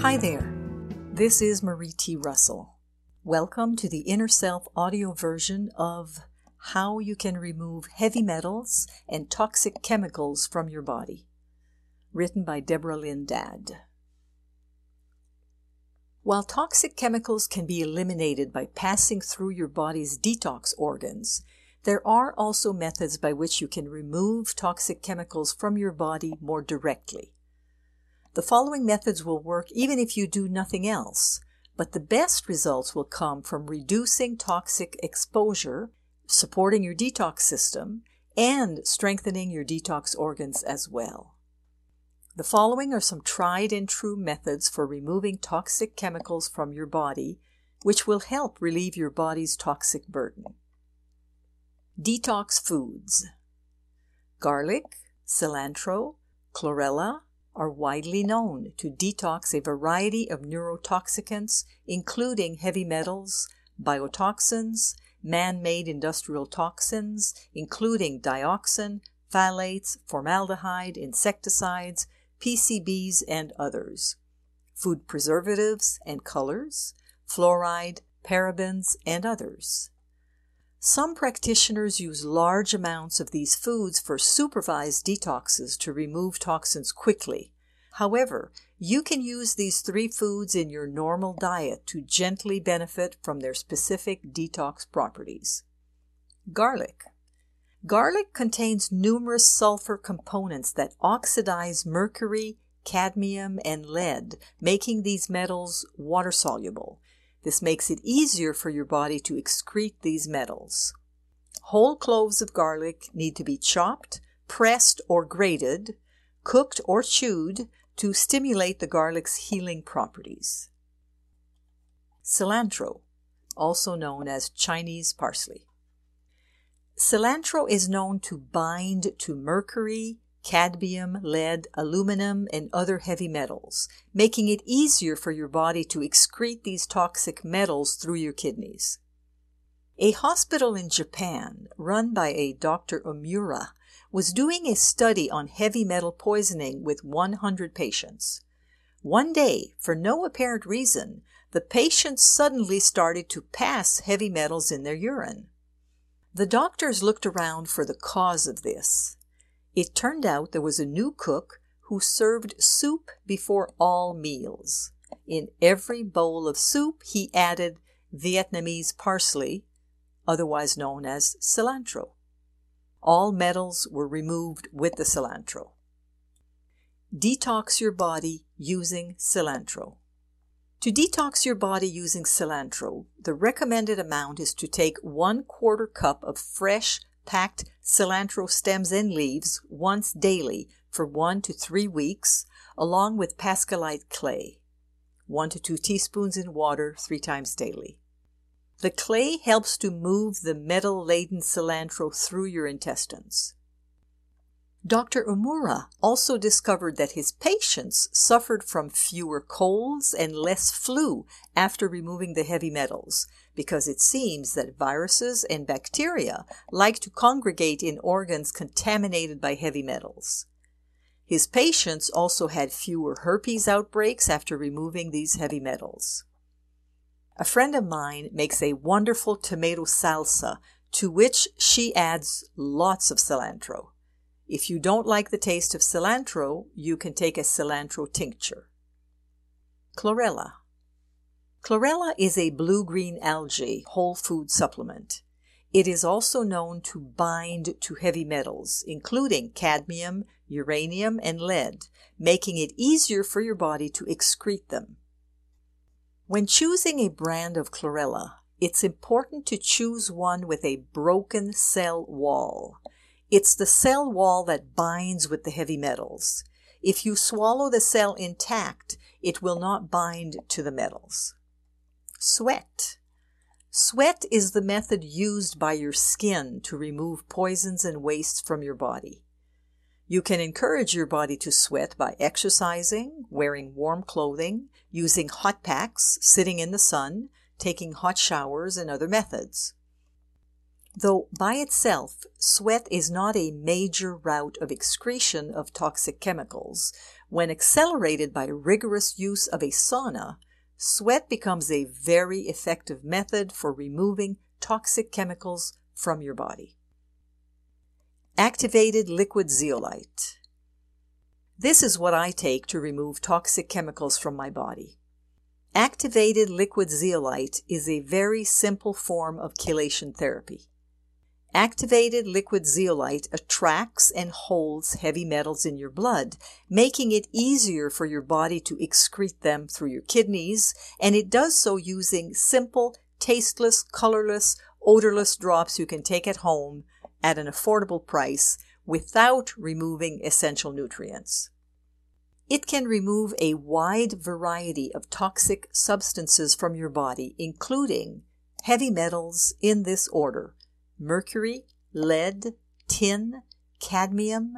Hi there. This is Marie T. Russell. Welcome to the Inner Self audio version of How You Can Remove Heavy Metals and Toxic Chemicals from Your Body, written by Deborah Lynn Dadd. While toxic chemicals can be eliminated by passing through your body's detox organs, there are also methods by which you can remove toxic chemicals from your body more directly. The following methods will work even if you do nothing else, but the best results will come from reducing toxic exposure, supporting your detox system, and strengthening your detox organs as well. The following are some tried and true methods for removing toxic chemicals from your body, which will help relieve your body's toxic burden. Detox foods Garlic, cilantro, chlorella are widely known to detox a variety of neurotoxicants, including heavy metals, biotoxins, man made industrial toxins, including dioxin, phthalates, formaldehyde, insecticides, PCBs, and others, food preservatives and colors, fluoride, parabens, and others. Some practitioners use large amounts of these foods for supervised detoxes to remove toxins quickly. However, you can use these three foods in your normal diet to gently benefit from their specific detox properties. Garlic. Garlic contains numerous sulfur components that oxidize mercury, cadmium, and lead, making these metals water soluble. This makes it easier for your body to excrete these metals. Whole cloves of garlic need to be chopped, pressed, or grated, cooked or chewed to stimulate the garlic's healing properties. Cilantro, also known as Chinese parsley. Cilantro is known to bind to mercury, cadmium, lead, aluminum, and other heavy metals, making it easier for your body to excrete these toxic metals through your kidneys. A hospital in Japan, run by a Dr. Omura, was doing a study on heavy metal poisoning with 100 patients. One day, for no apparent reason, the patients suddenly started to pass heavy metals in their urine. The doctors looked around for the cause of this. It turned out there was a new cook who served soup before all meals. In every bowl of soup, he added Vietnamese parsley, otherwise known as cilantro. All metals were removed with the cilantro. Detox your body using cilantro. To detox your body using cilantro, the recommended amount is to take one quarter cup of fresh, packed cilantro stems and leaves once daily for one to three weeks, along with pascalite clay. One to two teaspoons in water three times daily. The clay helps to move the metal laden cilantro through your intestines. Dr. Omura also discovered that his patients suffered from fewer colds and less flu after removing the heavy metals, because it seems that viruses and bacteria like to congregate in organs contaminated by heavy metals. His patients also had fewer herpes outbreaks after removing these heavy metals. A friend of mine makes a wonderful tomato salsa to which she adds lots of cilantro. If you don't like the taste of cilantro, you can take a cilantro tincture. Chlorella. Chlorella is a blue-green algae whole food supplement. It is also known to bind to heavy metals, including cadmium, uranium, and lead, making it easier for your body to excrete them. When choosing a brand of chlorella, it's important to choose one with a broken cell wall. It's the cell wall that binds with the heavy metals. If you swallow the cell intact, it will not bind to the metals. Sweat. Sweat is the method used by your skin to remove poisons and wastes from your body. You can encourage your body to sweat by exercising, wearing warm clothing, using hot packs, sitting in the sun, taking hot showers, and other methods. Though by itself, sweat is not a major route of excretion of toxic chemicals, When accelerated by rigorous use of a sauna, sweat becomes a very effective method for removing toxic chemicals from your body. Activated liquid zeolite. This is what I take to remove toxic chemicals from my body. Activated liquid zeolite is a very simple form of chelation therapy. Activated liquid zeolite attracts and holds heavy metals in your blood, making it easier for your body to excrete them through your kidneys, and it does so using simple, tasteless, colorless, odorless drops you can take at home at an affordable price without removing essential nutrients. It can remove a wide variety of toxic substances from your body, including heavy metals in this order mercury, lead, tin, cadmium,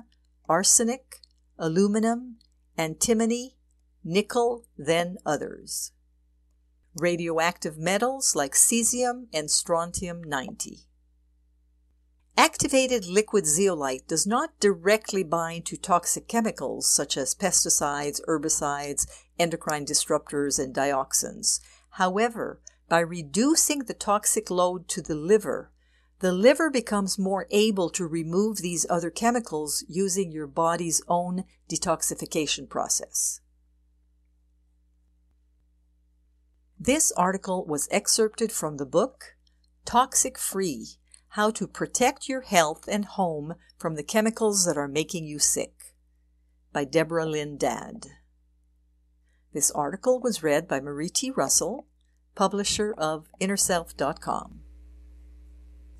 arsenic, aluminum, antimony, nickel, then others. Radioactive metals like cesium and strontium 90. Activated liquid zeolite does not directly bind to toxic chemicals such as pesticides, herbicides, endocrine disruptors, and dioxins. However, by reducing the toxic load to the liver, the liver becomes more able to remove these other chemicals using your body's own detoxification process. This article was excerpted from the book Toxic Free how to Protect Your Health and Home from the Chemicals That Are Making You Sick by Deborah Lynn Dadd. This article was read by Marie T. Russell, publisher of InnerSelf.com.